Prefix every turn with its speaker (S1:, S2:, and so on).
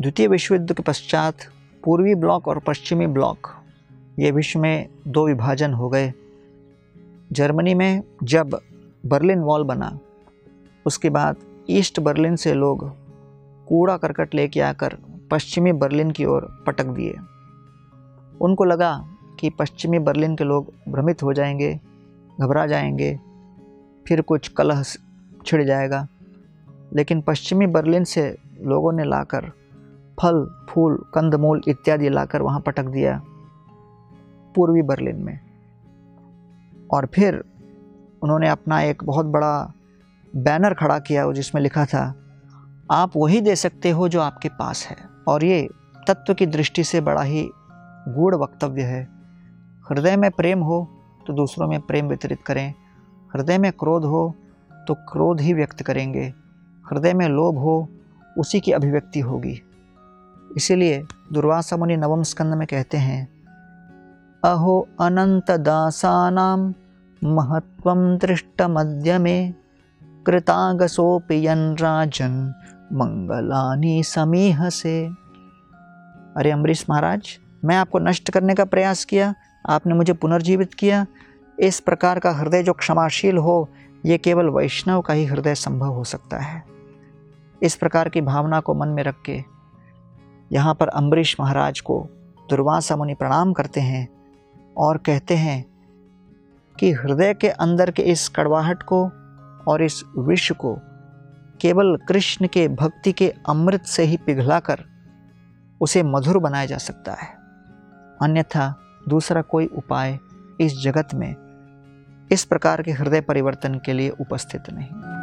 S1: द्वितीय विश्व युद्ध के पश्चात पूर्वी ब्लॉक और पश्चिमी ब्लॉक, ये विश्व में दो विभाजन हो गए। जर्मनी में जब बर्लिन वॉल बना, उसके बाद ईस्ट बर्लिन से लोग कूड़ा करकट लेके आकर पश्चिमी बर्लिन की ओर पटक दिए। उनको लगा कि पश्चिमी बर्लिन के लोग भ्रमित हो जाएँगे, घबरा जाएँगे, फिर कुछ कलह छिड़ जाएगा। लेकिन पश्चिमी बर्लिन से लोगों ने लाकर फल, फूल, कंदमूल इत्यादि लाकर वहाँ पटक दिया पूर्वी बर्लिन में। और फिर उन्होंने अपना एक बहुत बड़ा बैनर खड़ा किया जिसमें लिखा था, आप वही दे सकते हो जो आपके पास है। और ये तत्व की दृष्टि से बड़ा ही गूढ़ वक्तव्य है। हृदय में प्रेम हो तो दूसरों में प्रेम वितरित करें। हृदय में क्रोध हो तो क्रोध ही व्यक्त करेंगे। हृदय में लोभ हो उसी की अभिव्यक्ति होगी। इसीलिए दुर्वासा मुनि नवम स्कंद में कहते हैं, अहो अनंत दासानाम महत्व दृष्ट मध्य में कृतागसोपियन राजन मंगलानी समीह से अरे अम्बरीश महाराज, मैं आपको नष्ट करने का प्रयास किया, आपने मुझे पुनर्जीवित किया। इस प्रकार का हृदय जो क्षमाशील हो, ये केवल वैष्णव का ही हृदय संभव हो सकता है। इस प्रकार की भावना को मन में रख के यहाँ पर अम्बरीश महाराज को दुर्वासा मुनि प्रणाम करते हैं और कहते हैं कि हृदय के अंदर के इस कड़वाहट को और इस विश्व को केवल कृष्ण के भक्ति के अमृत से ही पिघलाकर उसे मधुर बनाया जा सकता है। अन्यथा दूसरा कोई उपाय इस जगत में इस प्रकार के हृदय परिवर्तन के लिए उपस्थित नहीं।